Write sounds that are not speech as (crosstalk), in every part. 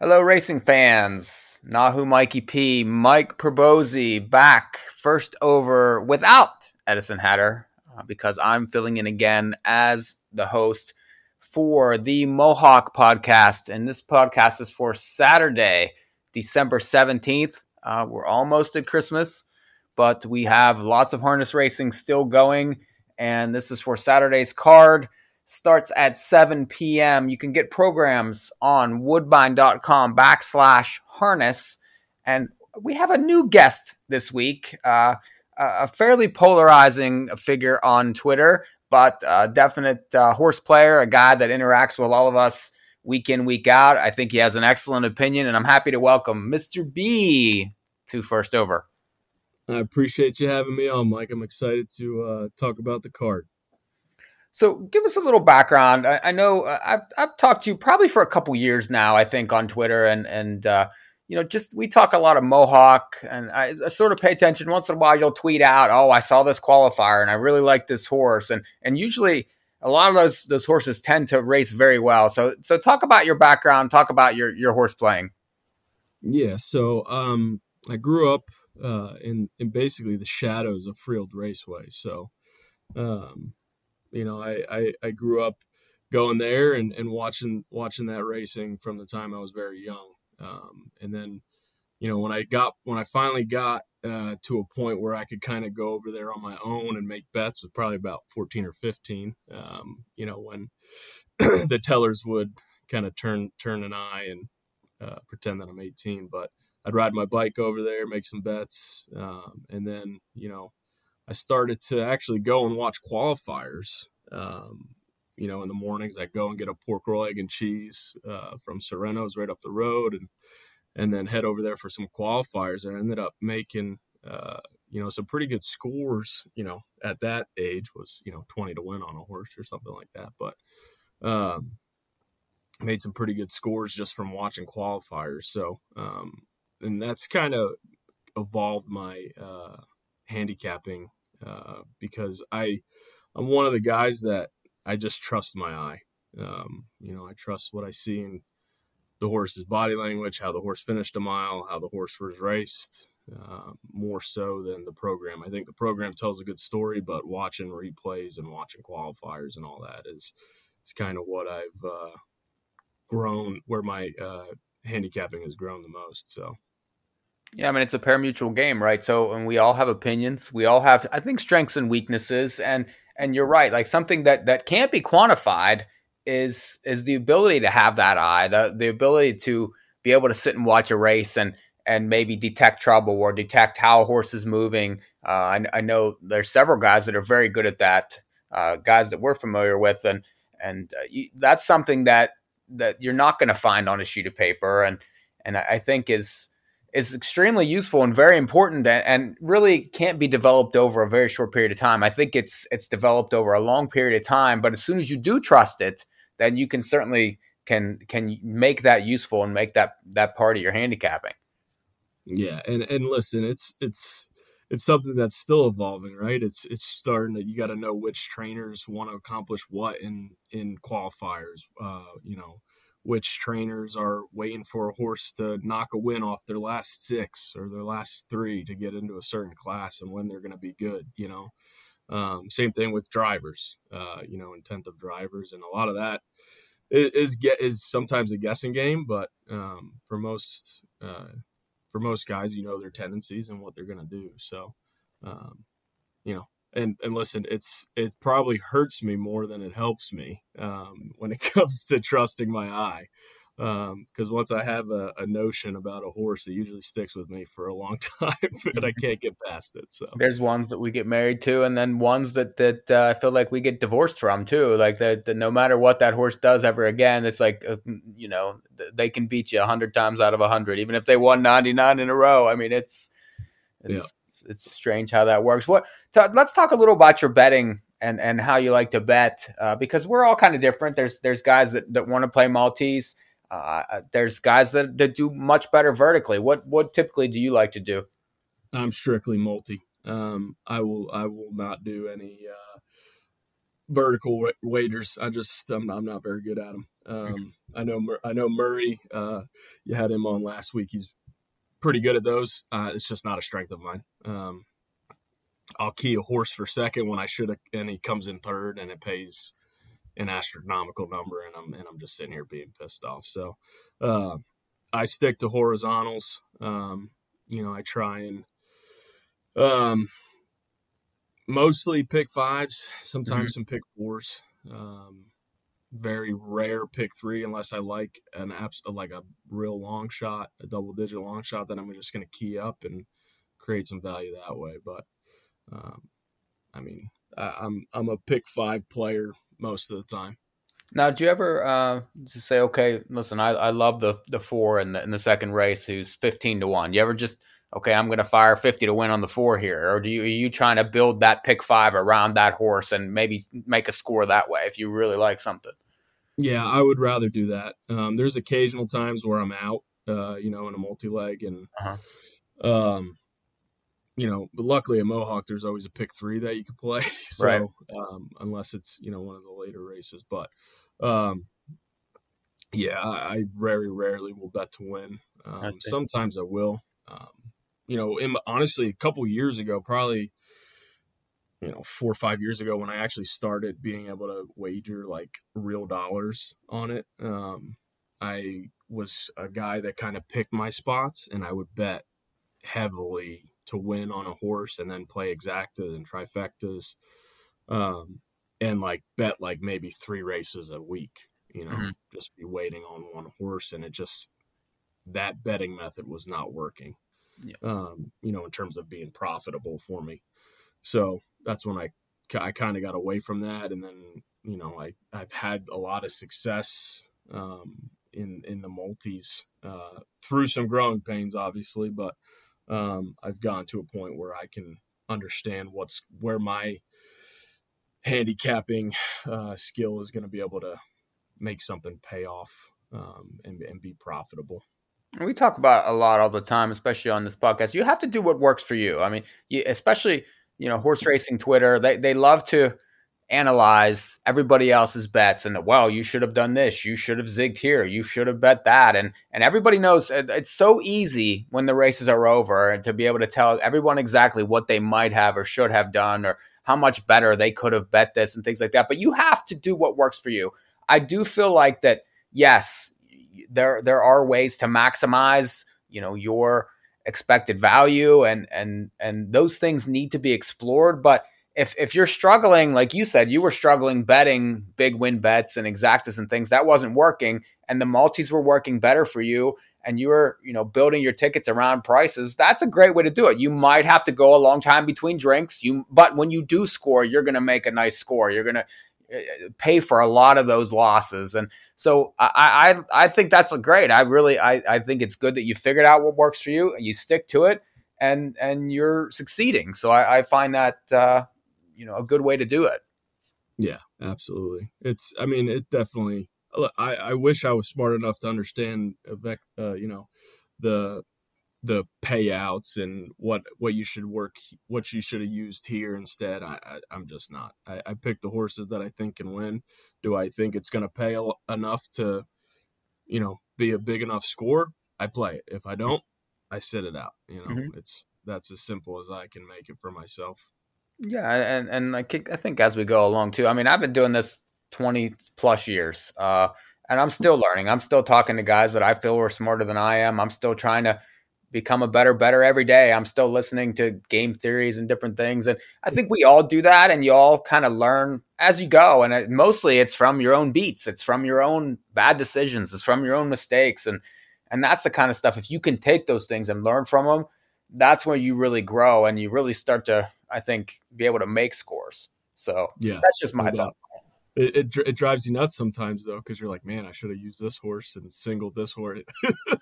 Hello, racing fans. Nahu Mikey P, Mike Probozzi back first over without Edison Hatter uh, because I'm filling in again as the host for the Mohawk podcast. And this podcast is for Saturday, December 17th. Uh, we're almost at Christmas, but we have lots of harness racing still going. And this is for Saturday's card starts at 7 p.m. You can get programs on woodbine.com backslash harness. And we have a new guest this week, uh, a fairly polarizing figure on Twitter, but a definite uh, horse player, a guy that interacts with all of us week in, week out. I think he has an excellent opinion, and I'm happy to welcome Mr. B to First Over. I appreciate you having me on, Mike. I'm excited to uh, talk about the card. So, give us a little background. I, I know uh, I've, I've talked to you probably for a couple years now. I think on Twitter and and uh, you know just we talk a lot of Mohawk, and I, I, sort of pay attention. Once in a while, you'll tweet out, "Oh, I saw this qualifier, and I really like this horse." And and usually, a lot of those those horses tend to race very well. So so talk about your background. Talk about your your horse playing. Yeah. So um, I grew up uh, in in basically the shadows of Freehold Raceway. So um, you know, I, I, I grew up going there and, and watching watching that racing from the time I was very young. Um, and then, you know, when I got when I finally got uh, to a point where I could kind of go over there on my own and make bets was probably about 14 or 15. Um, you know, when (clears throat) the tellers would kind of turn turn an eye and uh, pretend that I'm 18, but I'd ride my bike over there, make some bets, um, and then you know I started to actually go and watch qualifiers. Um, you know, in the mornings I go and get a pork roll, egg, and cheese uh, from Sereno's right up the road, and and then head over there for some qualifiers. And I ended up making uh, you know some pretty good scores. You know, at that age was you know twenty to win on a horse or something like that, but. Um, made some pretty good scores just from watching qualifiers. So, um, and that's kind of evolved my uh, handicapping uh, because I I'm one of the guys that I just trust my eye. Um, you know, I trust what I see in the horse's body language, how the horse finished a mile, how the horse was raced, uh, more so than the program. I think the program tells a good story, but watching replays and watching qualifiers and all that is is kind of what I've uh, grown, where my uh, handicapping has grown the most. So. Yeah, I mean it's a pari-mutuel game, right? So, and we all have opinions. We all have, I think, strengths and weaknesses. And and you're right. Like something that that can't be quantified is is the ability to have that eye, the the ability to be able to sit and watch a race and and maybe detect trouble or detect how a horse is moving. Uh, I, I, know there's several guys that are very good at that. Uh, guys that we're familiar with, and and uh, you, that's something that that you're not going to find on a sheet of paper. And and I think is is extremely useful and very important and, and, really can't be developed over a very short period of time. I think it's it's developed over a long period of time, but as soon as you do trust it, then you can certainly can can make that useful and make that that part of your handicapping. Yeah, and and listen, it's it's it's something that's still evolving, right? It's it's starting to you got to know which trainers want to accomplish what in in qualifiers. Uh, you know, which trainers are waiting for a horse to knock a win off their last six or their last three to get into a certain class and when they're going to be good you know? Um, same thing with drivers uh, you know intent of drivers and a lot of that is get is sometimes a guessing game but um, for most uh, for most guys you know their tendencies and what they're going to do so um, you know and and listen, it's it probably hurts me more than it helps me um, when it (laughs) comes to trusting my eye. Because um, once I have a, a, notion about a horse, it usually sticks with me for a long (laughs) time, and I can't get past it. So there's ones that we get married to, and then ones that that uh, I feel like we get divorced from too. Like that, no matter what that horse does ever again, it's like uh, you know they can beat you a hundred times out of a hundred, even if they won ninety nine in a row. I mean, it's it's yeah. it's strange how that works. What let's talk a little about your betting and and how you like to bet uh, because we're all kind of different. There's there's guys that, that want to play multis. Uh, there's guys that, that do much better vertically. What what typically do you like to do? I'm strictly multi. Um, I will I will not do any uh, vertical wagers. I just I'm, I'm not very good at them. Um, I know I know Murray. Uh, you had him on last week. He's pretty good at those. Uh, it's just not a strength of mine. Um, I'll key a horse for second when I should have, and he comes in third, and it pays an astronomical number, and I'm and I'm just sitting here being pissed off. So uh, I stick to horizontals. Um, you know, I try and um, mostly pick fives, sometimes mm-hmm. some pick fours. Um, very rare pick three unless I like an abs- like a real long shot, a double digit long shot. Then I'm just going to key up and create some value that way. But um, I mean, I, I'm I'm a pick five player most of the time. Now, do you ever uh, just say, okay, listen, I, I love the the four in the in the second race who's fifteen to one. You ever just okay, I'm going to fire 50 to win on the four here? Or do you, are you trying to build that pick five around that horse and maybe make a score that way if you really like something? Yeah, I would rather do that. Um, there's occasional times where I'm out, uh, you know, in a multi leg and, uh-huh. um, you know, but luckily at Mohawk, there's always a pick three that you can play. (laughs) so, right. um, unless it's, you know, one of the later races, but, um, yeah, I, I very rarely will bet to win. Um, sometimes I will. Um, you know, in, honestly, a couple years ago, probably, you know, four or five years ago, when I actually started being able to wager like real dollars on it, um, I was a guy that kind of picked my spots and I would bet heavily to win on a horse and then play exactas and trifectas. Um, and like bet like maybe three races a week, you know, mm-hmm. just be waiting on one horse. And it just, that betting method was not working yeah. um, you know, in terms of being profitable for me. So that's when I, I kind of got away from that. And then, you know, I, I've had a lot of success um, in, in the multis uh, through some growing pains, obviously, but um, I've gotten to a point where I can understand what's where my handicapping uh, skill is going to be able to make something pay off um, and, and be profitable. We talk about a lot all the time, especially on this podcast. You have to do what works for you. I mean, you, especially you know horse racing Twitter. They they love to analyze everybody else's bets and well, you should have done this. You should have zigged here. You should have bet that. And and everybody knows it's so easy when the races are over to be able to tell everyone exactly what they might have or should have done or how much better they could have bet this and things like that. But you have to do what works for you. I do feel like that. Yes, there there are ways to maximize you know your expected value and and and those things need to be explored but if if you're struggling like you said you were struggling betting big win bets and exactas and things that wasn't working and the multis were working better for you and you were you know building your tickets around prices that's a great way to do it you might have to go a long time between drinks you but when you do score you're going to make a nice score you're going to uh, pay for a lot of those losses and so I, I, I think that's great. I really, I, I think it's good that you figured out what works for you and you stick to it and, and you're succeeding. So I, I find that, uh, you know, a good way to do it. Yeah, absolutely. It's, I mean, it definitely, I, I wish I was smart enough to understand, uh, you know, the the payouts and what what you should work what you should have used here instead. I, I am just not. I, I pick the horses that I think can win. Do I think it's going to pay enough to you know be a big enough score? I play it. If I don't I sit it out you know? Mm-hmm. it's that's as simple as I can make it for myself yeah and and I think I think as we go along too I mean I've been doing this 20 plus years uh and I'm still learning. I'm still talking to guys that I feel are smarter than I am. I'm still trying to become a better better every day. I'm still listening to game theories and different things and i think we all do that and you all kind of learn as you go and it, mostly it's from your own beats. It's from your own bad decisions. It's from your own mistakes and and that's the kind of stuff if you can take those things and learn from them that's where you really grow and you really start to i think be able to make scores. So yeah that's just my thought. It, it, it, drives you nuts sometimes though because you're like man i should have used this horse and singled this horse. (laughs)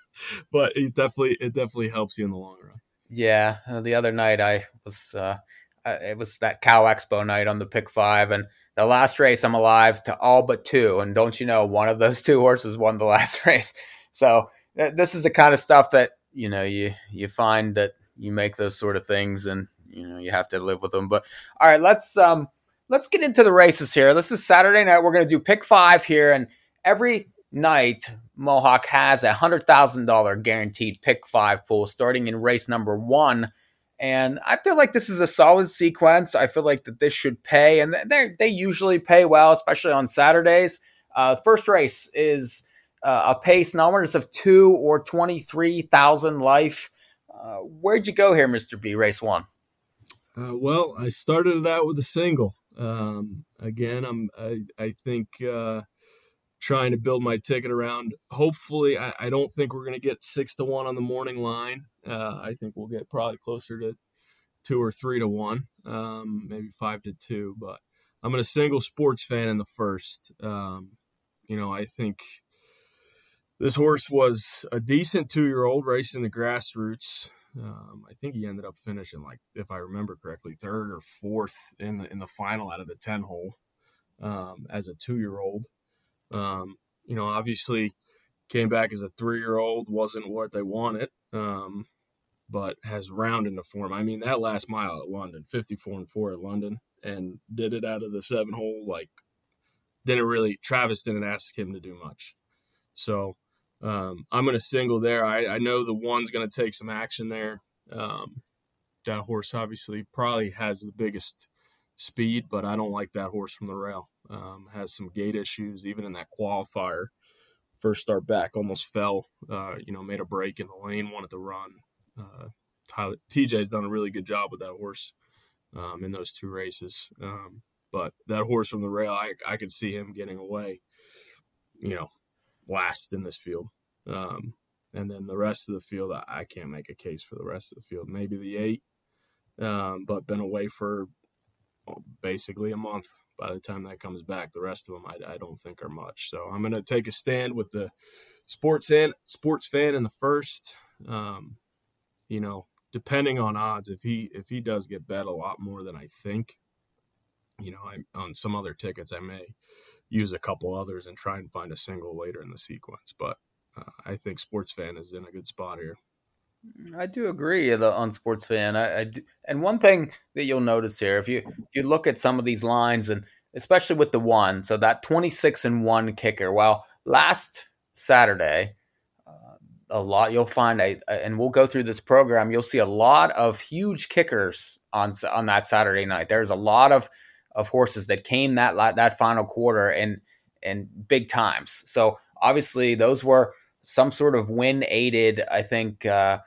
But it definitely it definitely helps you in the long run. Yeah uh, the other night i was uh it was that cow expo night on the pick five and the last race i'm alive to all but two and don't you know one of those (laughs) two horses won the last (laughs) race. So th- this is the kind of stuff that you know you you find that you make those sort of things and you know you have to live with them but all right let's um let's get into the races here. This is Saturday night. We're to do pick five here, and every night Mohawk has a hundred thousand dollar guaranteed pick five pool starting in race number one. And I feel like this is a solid sequence. I feel like that this should pay, and they they usually pay well, especially on Saturdays. Uh, first race is uh, a pace numbers of two or twenty three thousand life. Uh, where'd you go here, Mister B? Race one. Uh, well, I started it out with a single. Um, again, I'm I, I think uh, trying to build my ticket around. Hopefully, I, I don't think we're going to get six to one on the morning line. Uh, I think we'll get probably closer to two or three to one, um, maybe five to two. But I'm a single sports fan in the first. Um, you know, I think this horse was a decent two year old racing the grassroots. Um, I think he ended up finishing like, if I remember correctly, third or fourth in the in the final out of the ten hole um, as a two year old. Um, you know, obviously came back as a three year old, wasn't what they wanted, um, but has rounded into form. I mean, that last mile at London, fifty four and four at London, and did it out of the seven hole. Like, didn't really Travis didn't ask him to do much, so um, I'm going to single there. I, I, know the one's going to take some action there. Um, that horse obviously probably has the biggest speed, but I don't like that horse from the rail. Um, has some gait issues, even in that qualifier. First start back, almost fell. Uh, you know, made a break in the lane, wanted to run. Uh, TJ's done a really good job with that horse um, in those two races. Um, but that horse from the rail, I, I could see him getting away. You know, last in this field. Um, and then the rest of the field, I, I, can't make a case for the rest of the field. Maybe the eight, um, but been away for well, basically a month. By the time that comes back, the rest of them I, I don't think are much. So I'm going to take a stand with the sports fan, sports fan in the first. Um, you know, depending on odds, if he if he does get bet a lot more than I think, you know, I, on some other tickets I may use a couple others and try and find a single later in the sequence. But uh, I think Sports Fan is in a good spot here. I do agree on Sports Fan. I, I do, and one thing that you'll notice here, if you if you look at some of these lines, and especially with the one, so that twenty six and one kicker. Well, last Saturday, uh, a lot you'll find a, and we'll go through this program. You'll see a lot of huge kickers on on that Saturday night. There's a lot of of horses that came that that final quarter and and big times. So obviously those were some sort of win aided, I think, uh,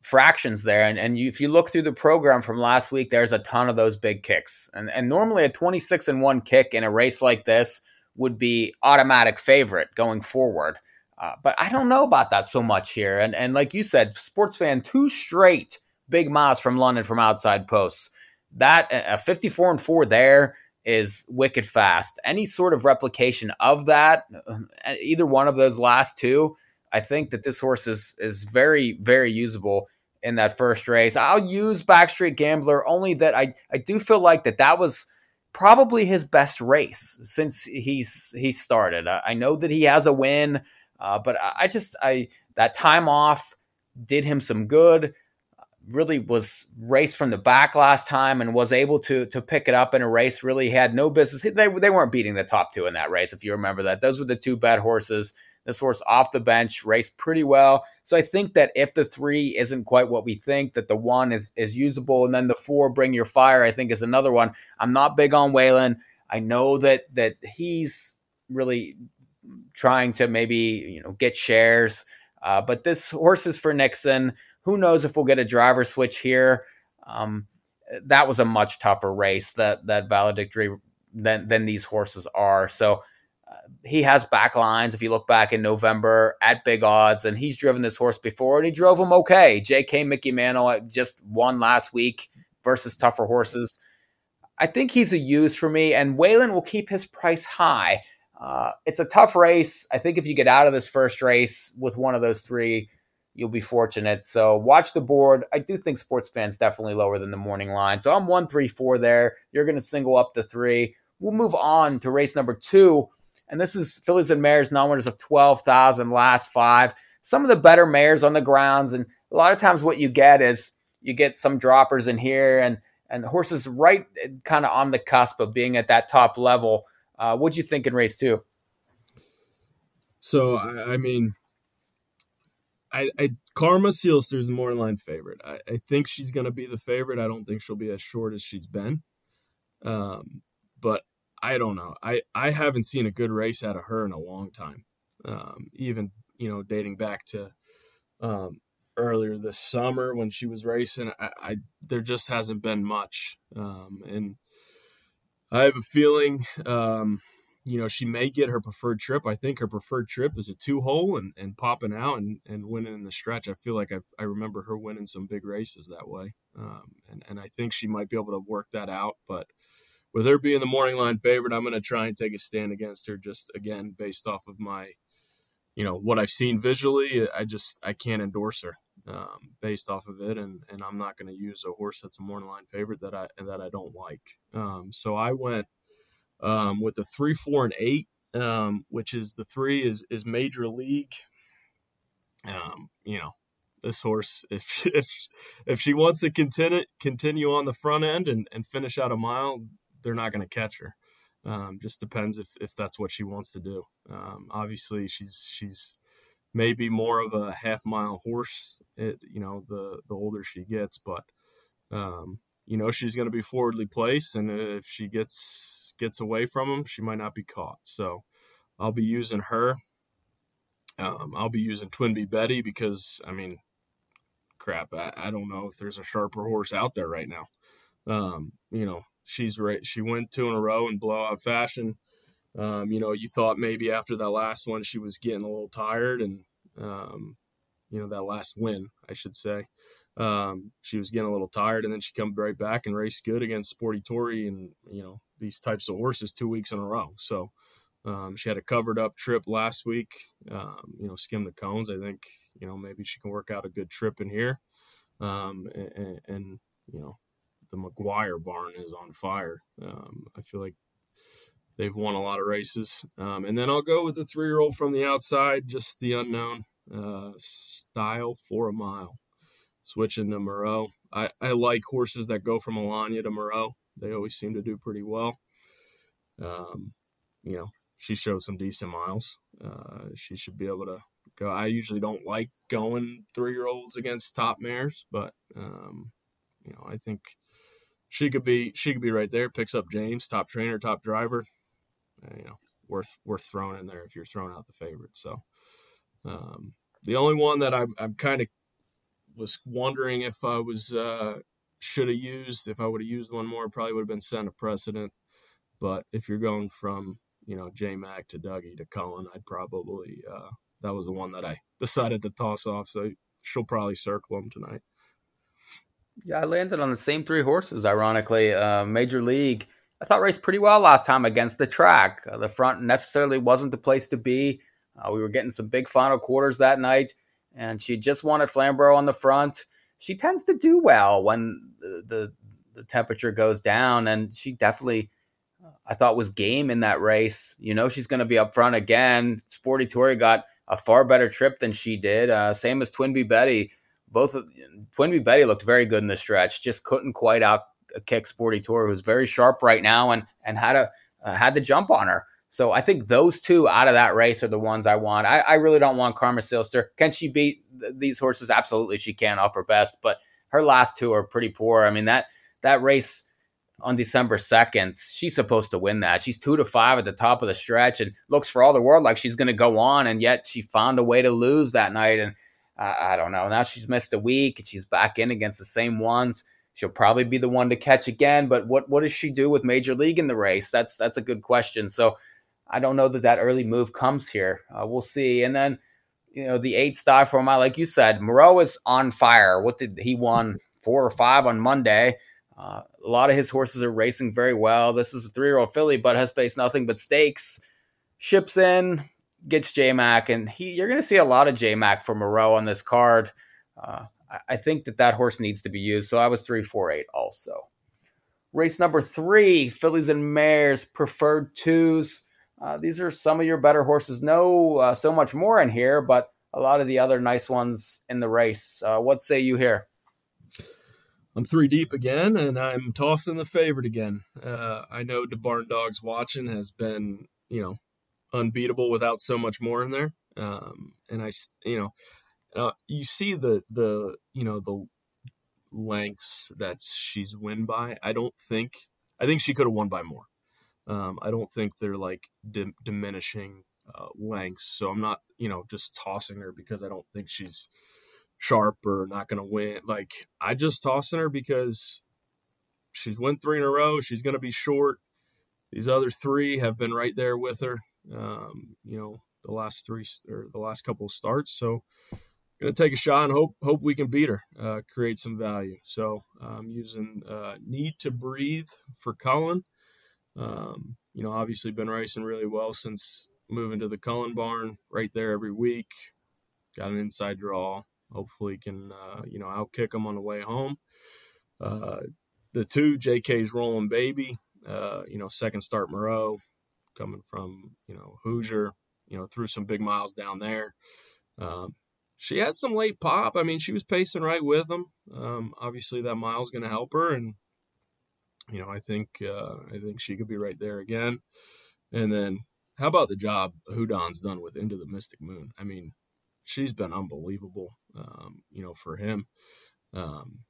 fractions there. And and you, if you look through the program from last week, there's a ton of those big kicks. And and normally a 26 and one kick in a race like this would be automatic favorite going forward. Uh, but I don't know about that so much here. And and like you said, sports fan, two straight big miles from London from outside posts that a 54 and 4 there is wicked fast. Any sort of replication of that, uh, either one of those last two, I think that this horse is is very very usable in that first race. I'll use Backstreet Gambler only that I I do feel like that that was probably his best race since he's he started. I, I know that he has a win, uh, but I, I just I that time off did him some good really was raced from the back last time and was able to to pick it up in a race. Really had no business. They they weren't beating the top two in that race, if you remember that. Those were the two bad horses. This horse off the bench raced pretty well. So I think that if the three isn't quite what we think, that the one is is usable, and then the four, bring your fire, I think is another one. I'm not big on Whalen. I know that that he's really trying to maybe you know get shares, uh, but this horse is for Nixon. Who knows if we'll get a driver switch here? Um, that was a much tougher race that that valedictory than than these horses are. So uh, he has back lines. If you look back in November at big odds, and he's driven this horse before, and he drove him okay. J.K. Mickey Mantle just won last week versus tougher horses. I think he's a use for me, and Whalen will keep his price high. Uh, it's a tough race. I think if you get out of this first race with one of those three, you'll be fortunate. So watch the board. I do think sports fans definitely lower than the morning line. So I'm one three four there. You're going to single up to three. We'll move on to race number two, and this is fillies and mares numbers of twelve thousand last five. Some of the better mares on the grounds, and a lot of times what you get is you get some droppers in here, and and the horse is right kind of on the cusp of being at that top level. Uh, what'd you think in race two? So I mean, I, I Karma Seelster is morning line favorite. I, I think she's going to be the favorite. I don't think she'll be as short as she's been. Um, but I don't know. I, I haven't seen a good race out of her in a long time. Um, even you know dating back to um, earlier this summer when she was racing. I, I there just hasn't been much, um, and I have a feeling, um, you know, she may get her preferred trip. I think her preferred trip is a two hole and, and popping out and, and winning in the stretch. I feel like I've, I remember her winning some big races that way, um, and and I think she might be able to work that out, but. With her being the morning line favorite, I'm going to try and take a stand against her just again based off of my you know what I've seen visually, I just I can't endorse her um, based off of it, and and I'm not going to use a horse that's a morning line favorite that I that I don't like. Um, so I went um, with the three, four, and eight, um, which is the three is is major league. Um, you know, this horse (laughs) if if if she wants to continue continue on the front end and, and finish out a mile, they're not going to catch her. Um, just depends if, if that's what she wants to do. Um, obviously, she's she's maybe more of a half mile horse. It, you know, the the older she gets, but um, you know she's going to be forwardly placed, and if she gets gets away from him, she might not be caught. So I'll be using her. Um, I'll be using Twinbee Betty because I mean, crap, I, I don't know if there's a sharper horse out there right now. Um, you know, she's right. She went two in a row in blowout fashion. Um, you know, you thought maybe after that last one she was getting a little tired, and um, you know that last win, I should say, um, she was getting a little tired, and then she come right back and raced good against Sporty Tory, and you know these types of horses two weeks in a row. So um, she had a covered up trip last week. Um, you know, skim the cones. I think you know maybe she can work out a good trip in here, um, and, and you know the McGuire barn is on fire. Um, I feel like they've won a lot of races. Um, and then I'll go with the three year old from the outside, just the unknown uh, style for a mile. Switching to Moreau. I, I like horses that go from Alagna to Moreau. They always seem to do pretty well. Um, you know, she showed some decent miles. Uh, she should be able to go. I usually don't like going three year olds against top mares, but um, you know, I think she could be she could be right there. Picks up James, top trainer, top driver. Uh, you know, worth worth throwing in there if you're throwing out the favorite. So um, the only one that I, I'm kind of was wondering if I was uh, should have used if I would have used one more, probably would have been Scent of Precedent. But if you're going from you know J Mac to Dougie to Cullen, I'd probably uh, that was the one that I (laughs) decided to toss off. So she'll probably circle him tonight. Yeah, I landed on the same three horses. Ironically, uh, Major League. I thought raced pretty well last time against the track. Uh, the front necessarily wasn't the place to be. Uh, we were getting some big final quarters that night, and she just wanted Flamborough on the front. She tends to do well when the, the, the temperature goes down, and she definitely, I thought, was game in that race. You know, she's going to be up front again. Sporty Tory got a far better trip than she did. Uh, same as Twinbee Betty both of Twinbee Betty looked very good in the stretch. Just couldn't quite out kick Sporty Tory, who's very sharp right now and and had a uh, had the jump on her. So I think those two out of that race are the ones I want. I, I really don't want Karma Seelster. Can she beat th- these horses? Absolutely, she can off her best. But her last two are pretty poor. I mean that that race on December second, she's supposed to win that. She's two to five at the top of the stretch and looks for all the world like she's going to go on, and yet she found a way to lose that night. And I don't know. Now she's missed a week and she's back in against the same ones. She'll probably be the one to catch again. But what what does she do with Major League in the race? That's that's a good question. So I don't know that that early move comes here. Uh, we'll see. And then you know the eight star for my like you said, Moreau is on fire. What did he won four or five on Monday? Uh, a lot of his horses are racing very well. This is a three year old filly, but has faced nothing but stakes. Ships in, gets J Mac, and he you're going to see a lot of J Mac for Moreau on this card. Uh, I think that that horse needs to be used. So I was three, four, eight also. Race number three, fillies and mares, preferred twos. Uh, these are some of your better horses. No, uh, so much more in here, but a lot of the other nice ones in the race. Uh, what say you here? I'm three deep again, and I'm tossing the favorite again. Uh, I know the Dogs watching has been, you know, unbeatable without so much more in there. Um, and I, you know, uh, you see the the you know the lengths that she's win by. I don't think. I think she could have won by more. Um, I don't think they're like dim- diminishing uh, lengths. So I'm not, you know, just tossing her because I don't think she's sharp or not going to win. Like I just tossing her because she's won three in a row. She's going to be short. These other three have been right there with her. Um, you know, the last three or the last couple starts. So gonna take a shot and hope hope we can beat her, uh, create some value. So I'm using uh, need to breathe for Cullen. Um, you know, obviously been racing really well since moving to the Cullen barn. Right there every week. Got an inside draw. Hopefully can uh, you know outkick them on the way home. Uh, the two JK's rolling baby. Uh, you know, second start Moreau coming from you know Hoosier. You know, threw some big miles down there. Um, she had some late pop. I mean, she was pacing right with them. Um, obviously, that mile's going to help her, and you know, I think uh, I think she could be right there again. And then, how about the job Hudon's done with Into the Mystic Moon? I mean, she's been unbelievable. Um, you know, for him, um,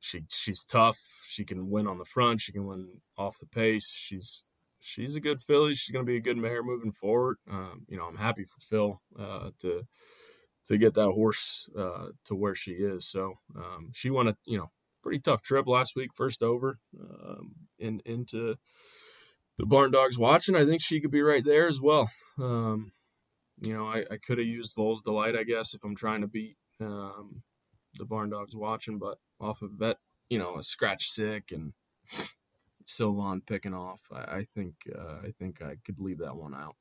she she's tough. She can win on the front. She can win off the pace. She's she's a good filly. She's going to be a good mare moving forward. Um, you know, I'm happy for Phil uh, to to get that horse uh, to where she is. So um, she won a you know pretty tough trip last week, first over um, in into the barn dogs watching. I think she could be right there as well. Um, you know, I, I could have used Vol's Delight, I guess, if I'm trying to beat um, the barn dogs watching, but off of vet, you know, a scratch sick and Sylvan picking off, I, I think uh, I think I could leave that one out.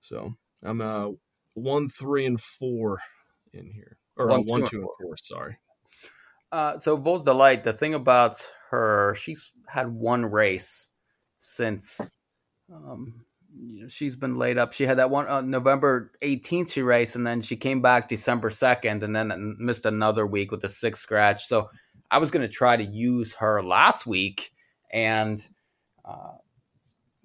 So I'm uh one, three, and four in here, or one, uh, one two, two, and four. four sorry. Uh, so Vol's Delight, the thing about her, she's had one race since um, she's been laid up. She had that one uh, November 18th she raced, and then she came back December 2nd, and then missed another week with a six scratch. So I was going to try to use her last week, and uh,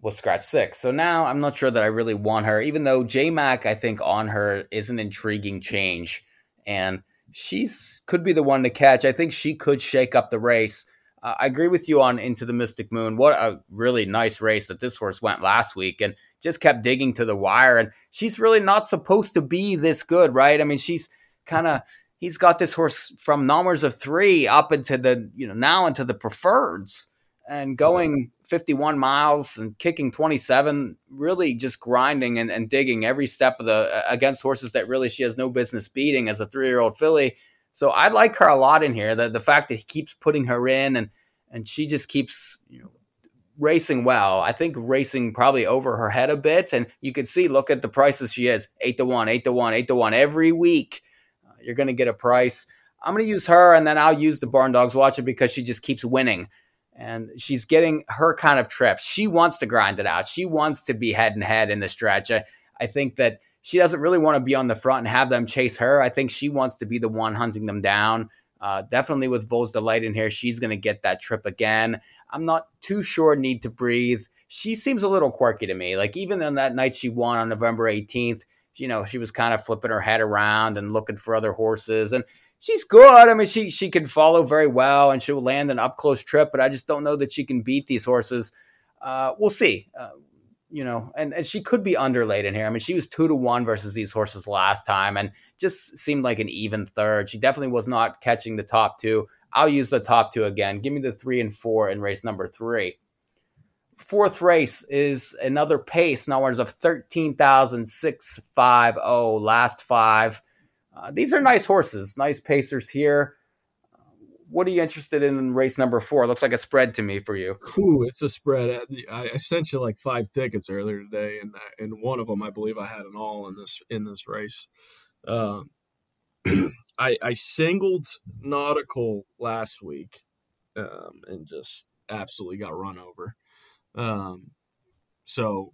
was scratch six. So now I'm not sure that I really want her, even though J Mac, I think, on her is an intriguing change. And she's could be the one to catch. I think she could shake up the race. Uh, I agree with you on Into the Mystic Moon. What a really nice race that this horse went last week and just kept digging to the wire. And she's really not supposed to be this good, right? I mean, she's kind of he's got this horse from numbers of three up into the you know now into the preferreds and going 51 miles and kicking 27, really just grinding and, and digging every step of the against horses that really she has no business beating as a three year old filly. So I like her a lot in here. The the fact that he keeps putting her in and and she just keeps you know racing well. I think racing probably over her head a bit. And you can see, look at the prices she is eight to one, eight to one, eight to one every week. Uh, you're going to get a price. I'm going to use her and then I'll use the Barn Dogs Watcher because she just keeps winning and she's getting her kind of trips. She wants to grind it out. She wants to be head and head in the stretch. I, I think that she doesn't really want to be on the front and have them chase her. I think she wants to be the one hunting them down. Uh, definitely with Vol's Delight in here, she's going to get that trip again. I'm not too sure. Need to breathe. She seems a little quirky to me. Like even on that night she won on November 18th, you know, she was kind of flipping her head around and looking for other horses. And she's good. I mean, she she can follow very well and she'll land an up close trip, but I just don't know that she can beat these horses. Uh, we'll see. Uh, you know, and, and she could be underlaid in here. I mean, she was two to one versus these horses last time and just seemed like an even third. She definitely was not catching the top two. I'll use the top two again. Give me the three and four in race number three. Fourth race is another pace, numbers of 13,650. Last five. Uh, these are nice horses, nice pacers here. What are you interested in in race number four? It looks like a spread to me for you. Ooh, it's a spread. I, I sent you like five tickets earlier today, and and one of them I believe I had an all in this in this race. Um, (clears throat) I I singled Nautical last week, um, and just absolutely got run over. Um, so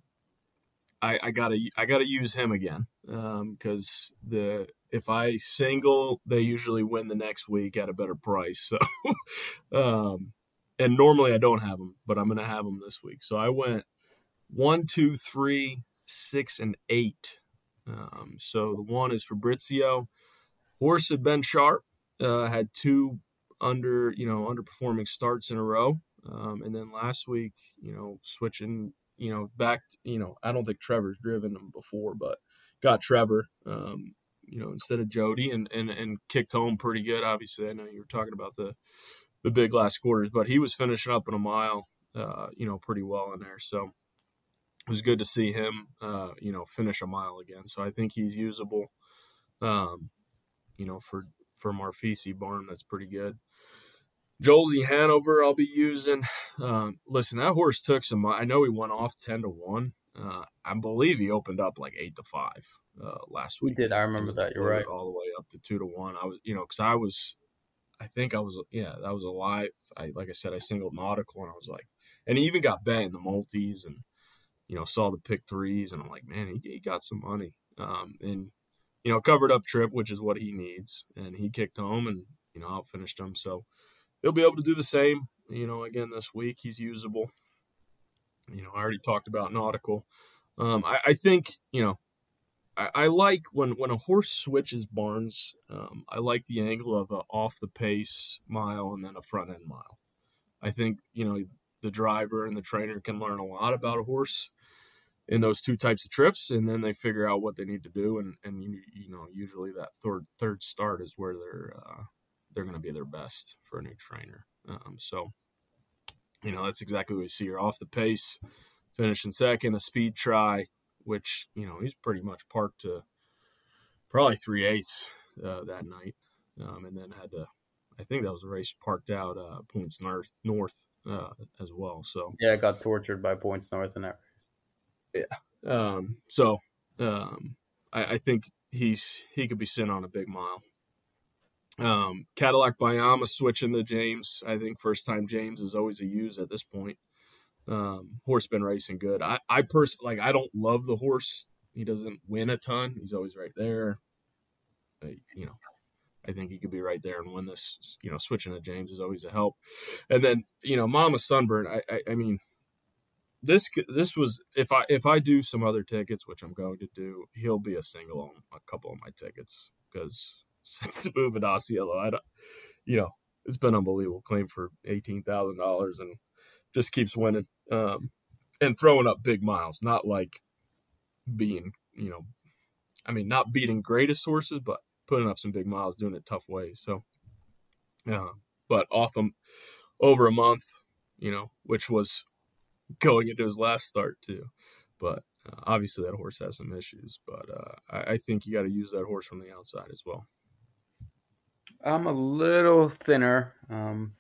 I, I gotta I gotta use him again because um, the if I single, they usually win the next week at a better price. So, (laughs) um, and normally I don't have them, but I'm going to have them this week. So I went one, two, three, six, and eight. Um, so the one is Fabrizio. Horse had been sharp, uh, had two under, you know, underperforming starts in a row. Um, and then last week, you know, switching, you know, back, you know, I don't think Trevor's driven him before, but got Trevor, um, you know, instead of Jody and, and, and kicked home pretty good. Obviously, I know you were talking about the, the big last quarters, but he was finishing up in a mile, uh, you know, pretty well in there. So it was good to see him, uh, you know, finish a mile again. So I think he's usable, um, you know, for, for Marfisi barn. That's pretty good. Jolsey Hanover, I'll be using. Um, listen, that horse took some. I know he went off ten to one. Uh, I believe he opened up like eight to five uh, last week. He did. I remember that. You're right. All the way up to two to one. I was, you know, because I was, I think I was, yeah, that was a live. I like I said, I singled nautical, and I was like, and he even got bet in the multis, and you know, saw the pick threes, and I'm like, man, he, he got some money. Um, and you know, covered up trip, which is what he needs, and he kicked home, and you know, out finished him. So he'll be able to do the same. You know, again this week he's usable. You know, I already talked about nautical. Um, I, I, think you know, I, I, like when when a horse switches barns. Um, I like the angle of a off the pace mile and then a front end mile. I think you know the driver and the trainer can learn a lot about a horse in those two types of trips, and then they figure out what they need to do. And and you, you know, usually that third third start is where they're uh, they're going to be their best for a new trainer. Um, so, you know, that's exactly what we see here off the pace, finishing second, a speed try, which, you know, he's pretty much parked to probably three eighths uh, that night. Um, and then had to, I think that was a race parked out uh, points north, north uh, as well. So, yeah, I got tortured by points north in that race. Yeah. Um, so, um, I, I think he's, he could be sent on a big mile. Um, Cadillac Bayama switching to James. I think first time James is always a use at this point. Um, horse been racing good. I, I personally like. I don't love the horse. He doesn't win a ton. He's always right there. I, you know, I think he could be right there and win this. You know, switching to James is always a help. And then you know, Mama Sunburn. I, I, I mean, this this was if I if I do some other tickets, which I'm going to do, he'll be a single on a couple of my tickets because (laughs) since the move at Osceola. I don't, you know, it's been unbelievable. Claim for eighteen thousand dollars and just keeps winning um, and throwing up big miles. Not like being, you know, I mean, not beating greatest horses, but putting up some big miles, doing it tough ways. So, uh, but off him over a month, you know, which was going into his last start too. But uh, obviously, that horse has some issues. But uh, I, I think you got to use that horse from the outside as well. I'm a little thinner, um,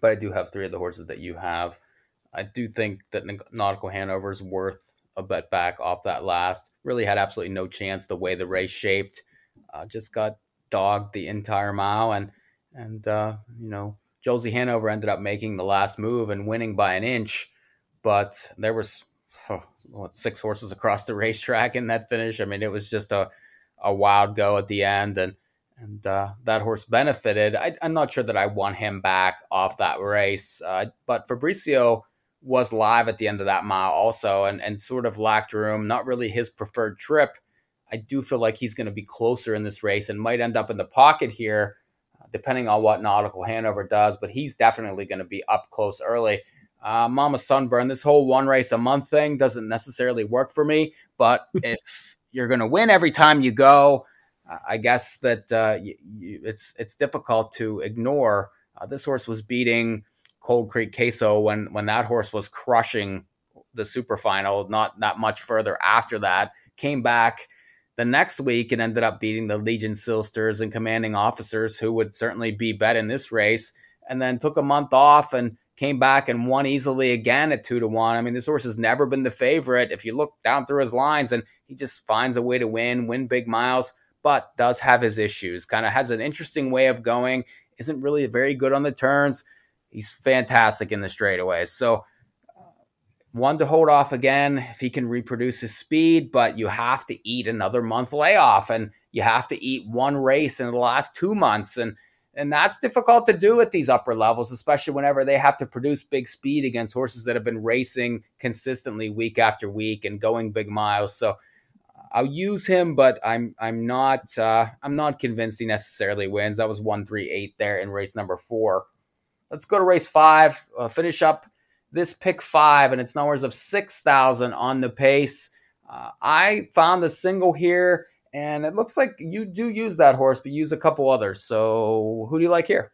but I do have three of the horses that you have. I do think that Nautical Hanover is worth a bet back off that last. Really had absolutely no chance the way the race shaped. Uh, just got dogged the entire mile, and and uh, you know Josie Hanover ended up making the last move and winning by an inch, but there was oh, what, six horses across the racetrack in that finish. I mean, it was just a a wild go at the end, and and uh, that horse benefited. I, am not sure that I want him back off that race, uh, but Fabrizio was live at the end of that mile also, and and sort of lacked room. Not really his preferred trip. I do feel like he's going to be closer in this race and might end up in the pocket here, uh, depending on what Nautical Hanover does. But he's definitely going to be up close early. Uh, Mama Sunburn, this whole one race a month thing doesn't necessarily work for me. But (laughs) if you're going to win every time you go, I guess that uh, it's it's difficult to ignore. Uh, this horse was beating Cold Creek Queso when when that horse was crushing the super final. Not not much further after that, came back the next week and ended up beating the Legion Silsters and commanding officers who would certainly be bet in this race. And then took a month off and came back and won easily again at two to one. I mean, this horse has never been the favorite. If you look down through his lines, and he just finds a way to win, win big miles but does have his issues. Kind of has an interesting way of going. Isn't really very good on the turns. He's fantastic in the straightaways. So uh, one to hold off again if he can reproduce his speed, but you have to eat another month layoff and you have to eat one race in the last two months. And and that's difficult to do at these upper levels, especially whenever they have to produce big speed against horses that have been racing consistently week after week and going big miles. So I'll use him, but I'm I'm not uh, I'm not convinced he necessarily wins. That was one three eight there in race number four. Let's go to race five. Uh, finish up this pick five, and it's numbers of six thousand on the pace. Uh, I found the single here, and it looks like you do use that horse, but use a couple others. So who do you like here?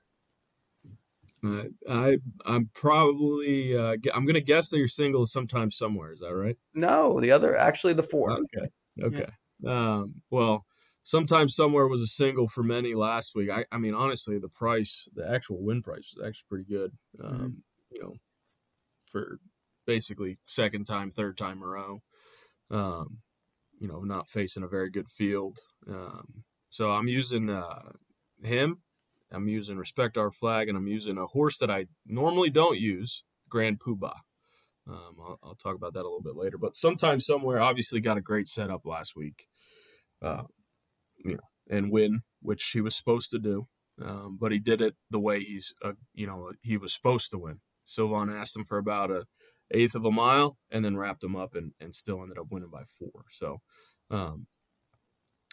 Uh, I I'm probably uh, I'm gonna guess that your single is sometime somewhere. Is that right? No, the other actually the four. Okay. Okay. Yeah. Um, well, sometimes somewhere was a single for many last week. I, I mean, honestly, the price, the actual win price was actually pretty good. Mm-hmm. Um, mm-hmm. You know, for basically second time, third time a row. Um, you know, not facing a very good field. Um, so I'm using uh, him. I'm using Respect Our Flag, and I'm using a horse that I normally don't use, Grand Poobah. Um, I'll, I'll, talk about that a little bit later. But sometime somewhere, obviously got a great setup last week, uh, you know, and win, which he was supposed to do. Um, but he did it the way he's, uh, you know, he was supposed to win. Sylvain asked him for about a eighth of a mile, and then wrapped him up, and, and still ended up winning by four. So, um,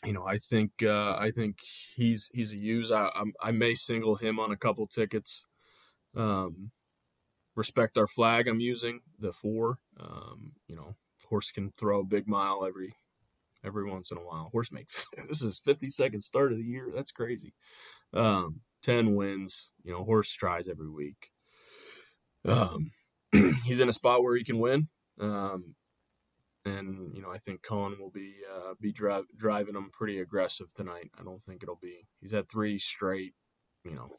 you know, I think uh, I think he's he's a use. I, I, I may single him on a couple tickets. Um, respect our flag I'm using, the four. Um, you know, horse can throw a big mile every every once in a while. Horse make (laughs) this is 52nd start of the year. That's crazy. Um, 10 wins. You know, horse tries every week. Um, (clears throat) he's in a spot where he can win. Um, and you know, I think Cohen will be uh, be dri- driving him pretty aggressive tonight. I don't think it'll be. He's had three straight, you know,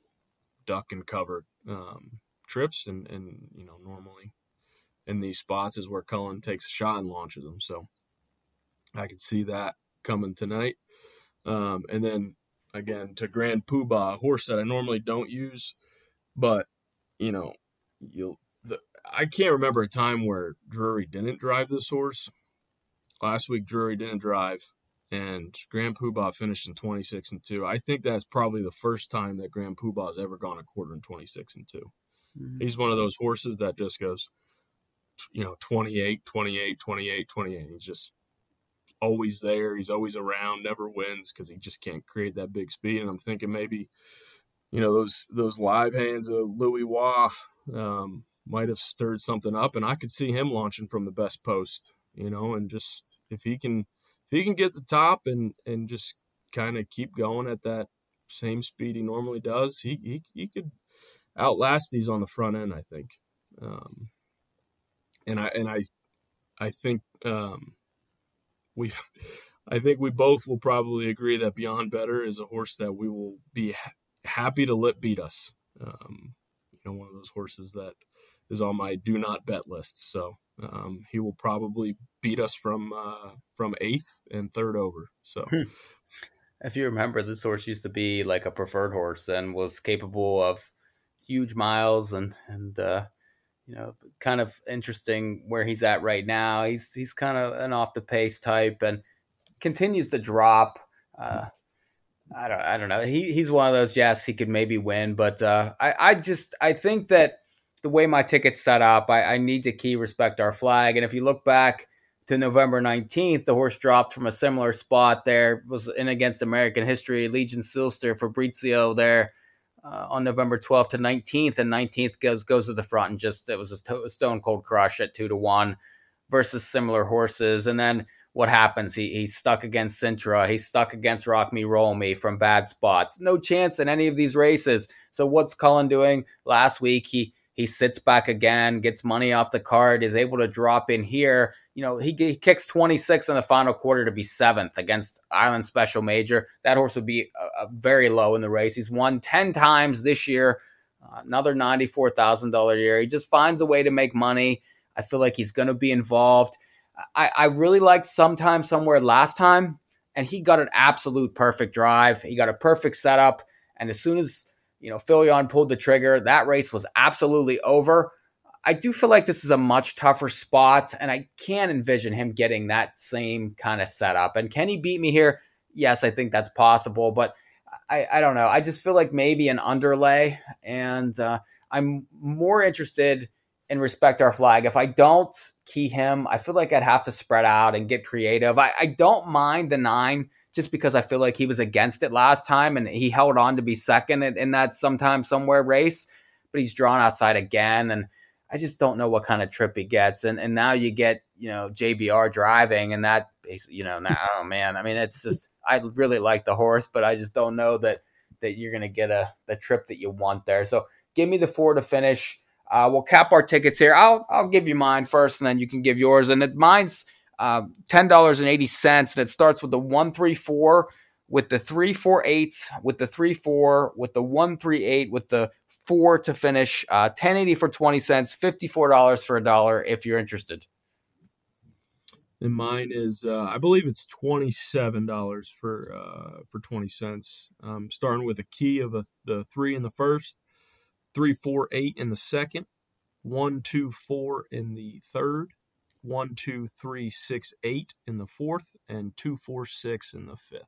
duck and cover um, trips, and and you know normally in these spots is where Cullen takes a shot and launches them. So I could see that coming tonight. Um, and then again to Grand Poobah, a horse that I normally don't use, but you know. The, I can't remember a time where Drury didn't drive this horse. Last week Drury didn't drive and Grand Poobah finished in 26 and 2. I think that's probably the first time that Grand Poobah has ever gone a quarter in 26 and 2. Mm-hmm. He's one of those horses that just goes, you know, 28, 28, 28, 28. He's just always there. He's always around, never wins because he just can't create that big speed. And I'm thinking maybe, you know, those those live hands of Louis Waugh um, might have stirred something up. And I could see him launching from the best post, you know, and just if he can if he can get the top and and just kind of keep going at that same speed he normally does, he he, he could outlast these on the front end. I think, um, and I and I I think um, we (laughs) I think we both will probably agree that Beyond Better is a horse that we will be ha- happy to let beat us. Um, you know, one of those horses that is on my do not bet list. So um, he will probably beat us from uh, from eighth and third over. So. Hmm. If you remember, this horse used to be like a preferred horse and was capable of huge miles and and uh, you know kind of interesting where he's at right now. He's he's kind of an off the pace type and continues to drop. Uh, I don't I don't know. He he's one of those. Yes, he could maybe win, but uh, I I just I think that the way my ticket's set up, I, I need to key respect our flag. And if you look back to November 19th, the horse dropped from a similar spot there, was in against American history, Legion Seelster, Fabrizio there uh, on November 12th to 19th, and 19th goes goes to the front and just it was a stone cold crush at two to one versus similar horses. And then what happens? He he's stuck against Sintra. He's stuck against Rock Me Roll Me from bad spots. No chance in any of these races. So what's Cullen doing? Last week he he sits back again, gets money off the card, is able to drop in here you know, he, he kicks 26 in the final quarter to be seventh against Island Special Major. That horse would be very low in the race. He's won 10 times this year, uh, another $94,000 year. He just finds a way to make money. I feel like he's going to be involved. I, I really liked sometime somewhere last time, and he got an absolute perfect drive. He got a perfect setup. And as soon as, you know, Filion pulled the trigger, that race was absolutely over. I do feel like this is a much tougher spot, and I can't envision him getting that same kind of setup. And can he beat me here? Yes, I think that's possible, but I, I don't know. I just feel like maybe an underlay, and uh, I'm more interested in respect our flag. If I don't key him, I feel like I'd have to spread out and get creative. I, I don't mind the nine just because I feel like he was against it last time and he held on to be second in, in that sometime somewhere race, but he's drawn outside again. And I just don't know what kind of trip he gets. And and now you get, you know, JBR driving and that you know, now oh man, I mean it's (laughs) just I really like the horse, but I just don't know that that you're gonna get a the trip that you want there. So give me the four to finish. Uh, we'll cap our tickets here. I'll I'll give you mine first, and then you can give yours. And it, mine's uh, ten dollars and eighty cents, and it starts with the one three four, with the three four eight, with the three four, with the one three eight, with the four to finish. Uh, ten eighty for twenty cents, fifty four dollars for a dollar if you're interested. And mine is, uh, I believe it's twenty seven dollars for uh, for twenty cents. Um, starting with a key of a, the three in the first, three, four, eight in the second, one, two, four in the third, one, two, three, six, eight in the fourth, and two, four, six in the fifth.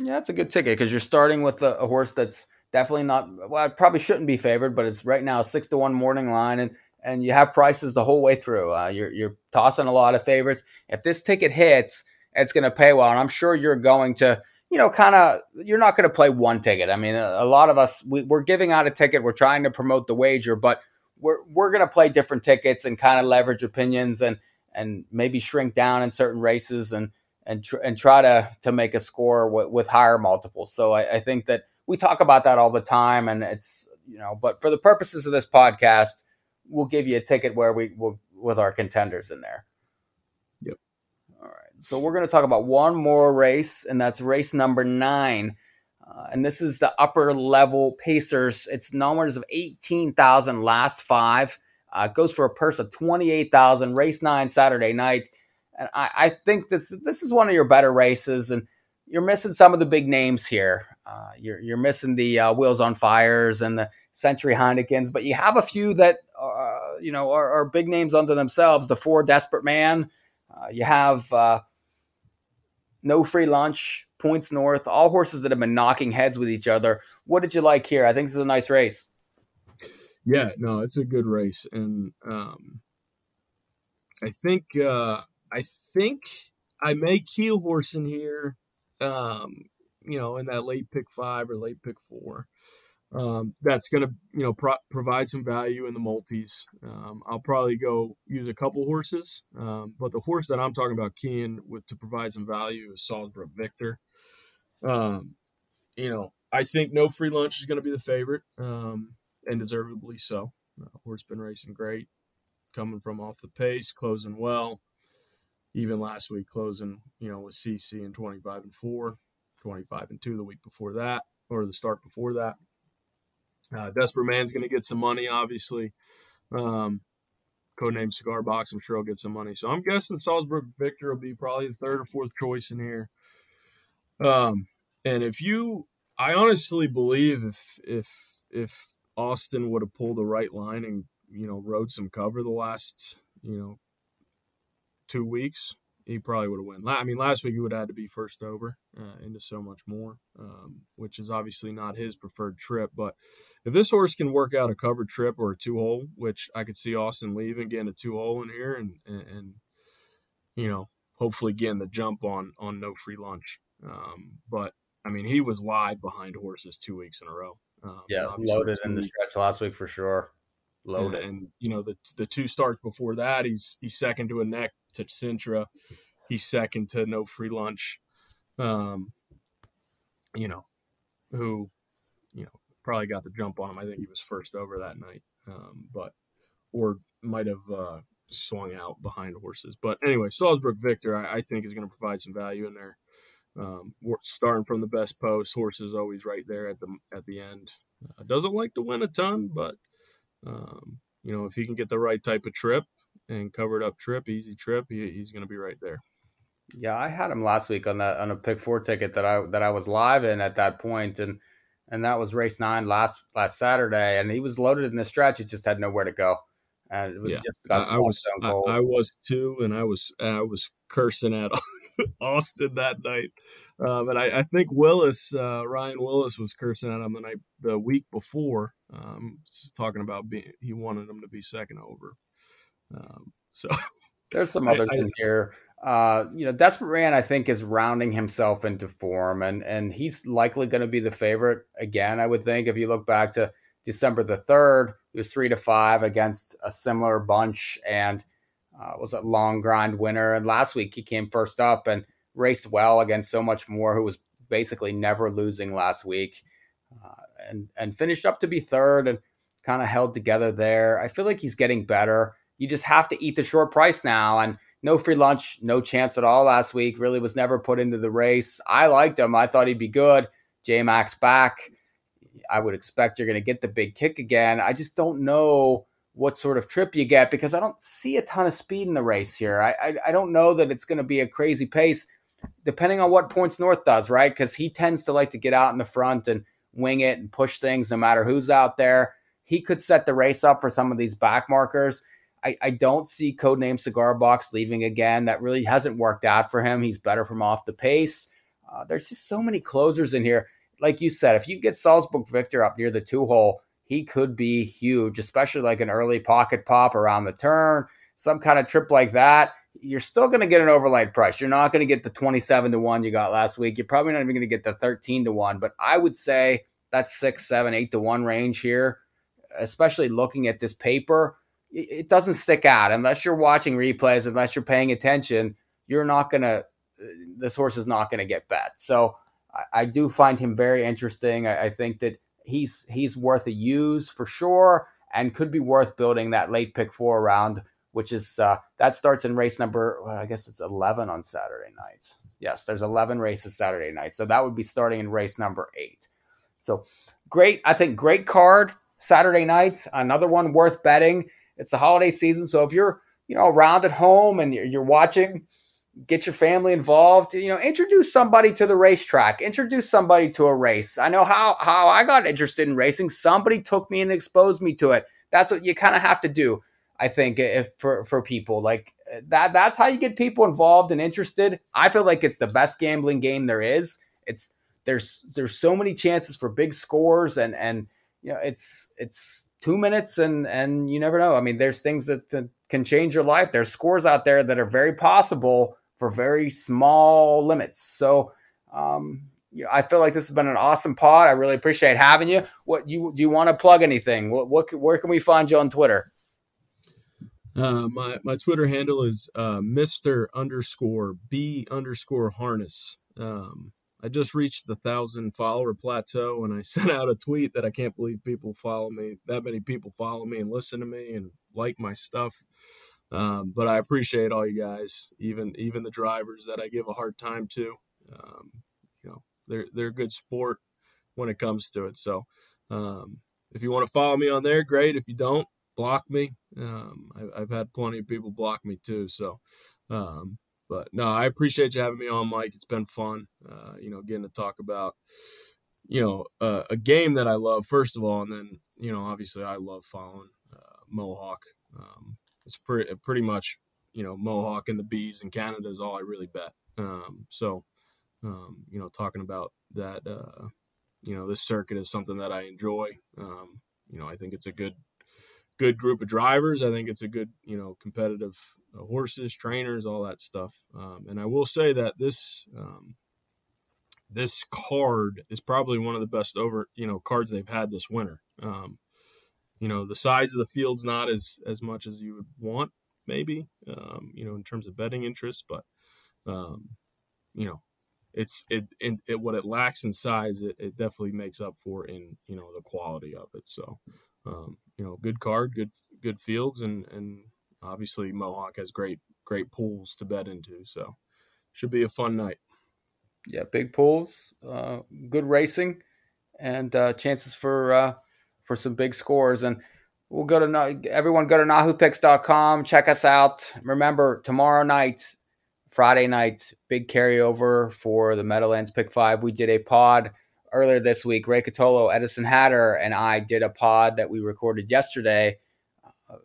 Yeah, that's a good ticket because you're starting with a, a, horse that's definitely not. Well, it probably shouldn't be favored, but it's right now six to one morning line, and and you have prices the whole way through. Uh, you're you're tossing a lot of favorites. If this ticket hits, it's going to pay well, and I'm sure you're going to you know, kind of, you're not going to play one ticket. I mean, a, a lot of us, we, we're giving out a ticket. We're trying to promote the wager, but we're, we're going to play different tickets and kind of leverage opinions and, and maybe shrink down in certain races and, and, tr- and try to, to make a score with, with higher multiples. So I, I think that we talk about that all the time and it's, you know, but for the purposes of this podcast, we'll give you a ticket where we will with our contenders in there. Yep. All right. So we're going to talk about one more race, and that's race number nine. Uh, and this is the upper level Pacers. It's numbers of 18,000 last five. Uh, goes for a purse of 28,000. Race nine Saturday night. And I, I, think this this is one of your better races, and you're missing some of the big names here. Uh, you're you're missing the uh, Wheels on Fires and the Century Heinekens, but you have a few that uh, you know are, are, big names unto themselves. The Four Desperate Man. Uh, you have uh, no free lunch, points north, all horses that have been knocking heads with each other. What did you like here? I think this is a nice race. Yeah, no, it's a good race, and um, I think uh, I think I may keel horse in here. Um, you know, in that late pick five or late pick four um, that's going to you know pro- provide some value in the multis. Um, I'll probably go use a couple horses, um, but the horse that I'm talking about keying with to provide some value is Salzburg Victor. Um, you know, I think no free lunch is going to be the favorite, um, and deservedly so. Uh, horse been racing great, coming from off the pace, closing well. Even last week, closing you know with CC and 25 and four, 25 and two the week before that, or the start before that. Uh, Desperate Man's going to get some money, obviously. Um, codename Cigar Box, I'm sure he'll get some money. So I'm guessing Salzburg Victor will be probably the third or fourth choice in here. Um, and if you, I honestly believe if if if Austin would have pulled the right line and you know rode some cover the last you know two weeks, he probably would have won. I mean, last week he would have had to be first over uh, into so much more, um, which is obviously not his preferred trip. But if this horse can work out a covered trip or a two hole, which I could see Austin leaving, getting a two hole in here, and, and, and you know, hopefully getting the jump on on no free lunch. Um, but I mean, he was live behind horses two weeks in a row. Um, yeah, loaded in the stretch last week for sure. Loaded, and, and you know the the two starts before that, he's he's second to a neck to Cintra. He's second to no free lunch. Um, you know, who, you know, probably got the jump on him. I think he was first over that night, um, but or might have uh, swung out behind horses. But anyway, Salzburg Victor, I, I think is going to provide some value in there. Um, starting from the best post, horses always right there at the at the end. Uh, doesn't like to win a ton, but um, you know if he can get the right type of trip, and covered up trip, easy trip, he, he's going to be right there. Yeah, I had him last week on that on a pick four ticket that I that I was live in at that point, and and that was race nine last last Saturday, and he was loaded in the stretch. He just had nowhere to go, and it was yeah. just I, I was I, I, was too, and I was I was cursing at (laughs) Austin that night. Um, and I, I, think Willis, uh, Ryan Willis, was cursing at him the night, the week before, um, talking about being he wanted him to be second over. Um, so (laughs) there's some others I, in here. Uh, you know, Desperate Ran, I think, is rounding himself into form, and and he's likely going to be the favorite again. I would think if you look back to December the third, he was three to five against a similar bunch, and uh, was a long grind winner. And last week he came first up and raced well against so much more, who was basically never losing last week, uh, and and finished up to be third and kind of held together there. I feel like he's getting better. You just have to eat the short price now, and no free lunch, no chance at all last week. Really was never put into the race. I liked him. I thought he'd be good. J Max back. I would expect you're going to get the big kick again. I just don't know what sort of trip you get because I don't see a ton of speed in the race here. I I, I don't know that it's going to be a crazy pace, depending on what Points North does, right? Because he tends to like to get out in the front and wing it and push things no matter who's out there. He could set the race up for some of these back markers. I, I don't see codename cigar box leaving again. That really hasn't worked out for him. He's better from off the pace. Uh, there's just so many closers in here. Like you said, if you get Salzburg Victor up near the two hole, he could be huge, especially like an early pocket pop around the turn, some kind of trip like that. You're still going to get an overlight price. You're not going to get the 27 to 1 you got last week. You're probably not even going to get the 13 to 1, but I would say that's six, seven, eight to 1 range here, especially looking at this paper. It doesn't stick out unless you're watching replays, unless you're paying attention. You're not going to, this horse is not to get bet. So I, I, do find him very interesting. I, I think that he's he's worth a use for sure, and could be worth building that late pick four round, which is uh, that starts in race number. Well, I guess it's eleven on Saturday nights. Yes, there's eleven races Saturday night, so that would be starting in race number eight. So great, I think great card Saturday night. Another one worth betting. It's the holiday season, so if you're you know around at home and you're, you're watching get your family involved you know introduce somebody to the racetrack introduce somebody to a race. I know how how i got interested in racing. Somebody took me and exposed me to it. That's what you kind of have to do i think if for for people. Like that that's how you get people involved and interested. I feel like it's the best gambling game there is. It's there's there's so many chances for big scores and and you know it's it's two minutes and and you never know i mean there's things that, that can change your life there's scores out there that are very possible for very small limits. So, um, you know, I feel like this has been an awesome pod. I really appreciate having you. What you do you want to plug anything? What, what where can we find you on Twitter? Uh, my my Twitter handle is uh, Mister underscore B underscore Harness. Um, I just reached the thousand follower plateau, and I (laughs) sent out a tweet that I can't believe people follow me. That many people follow me and listen to me and like my stuff. Um, but I appreciate all you guys, even even the drivers that I give a hard time to. Um, you know, they're they're good sport when it comes to it. So um, if you want to follow me on there, great. If you don't, block me. Um, I, have had plenty of people block me too. So, um, but no, I appreciate you having me on, Mike. It's been fun. Uh, you know, getting to talk about you know uh, a game that I love first of all, and then you know obviously I love following uh, Mohawk. Um, it's pretty pretty much you know Mohawk and the bees in Canada is all I really bet. Um, so um, you know, talking about that, uh, you know, this circuit is something that I enjoy. Um, you know, I think it's a good good group of drivers. I think it's a good you know competitive uh, horses, trainers, all that stuff. Um, and I will say that this um, this card is probably one of the best over you know cards they've had this winter. Um, you know the size of the field's not as as much as you would want maybe um, you know in terms of betting interest but um, you know it's it, it, it, what it lacks in size it, it definitely makes up for in you know the quality of it so um, you know good card good good fields and and obviously mohawk has great great pools to bet into so should be a fun night yeah big pools uh, good racing and uh, chances for uh, for some big scores. And we'll go to everyone go to NahooPicks.com. Check us out. Remember tomorrow night, Friday night, big carryover for the Meadowlands Pick Five. We did a pod earlier this week. Ray Cotolo, Edison Hatter, and I did a pod that we recorded yesterday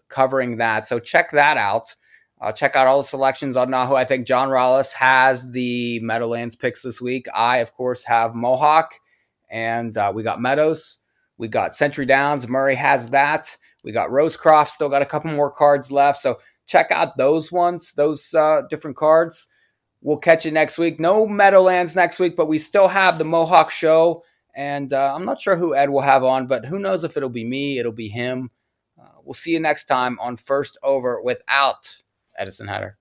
covering that. So check that out. Uh, check out all the selections on Nahu. I think John Rollis has the Meadowlands picks this week. I, of course, have Mohawk, and uh, we got Meadows. We got Century Downs. Murray has that. We got Rosecroft. Still got a couple more cards left. So check out those ones, those uh, different cards. We'll catch you next week. No Meadowlands next week, but we still have the Mohawk show. And uh, I'm not sure who Ed will have on, but who knows if it'll be me, it'll be him. Uh, we'll see you next time on First Over without Edison Hatter.